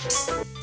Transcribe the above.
Thanks.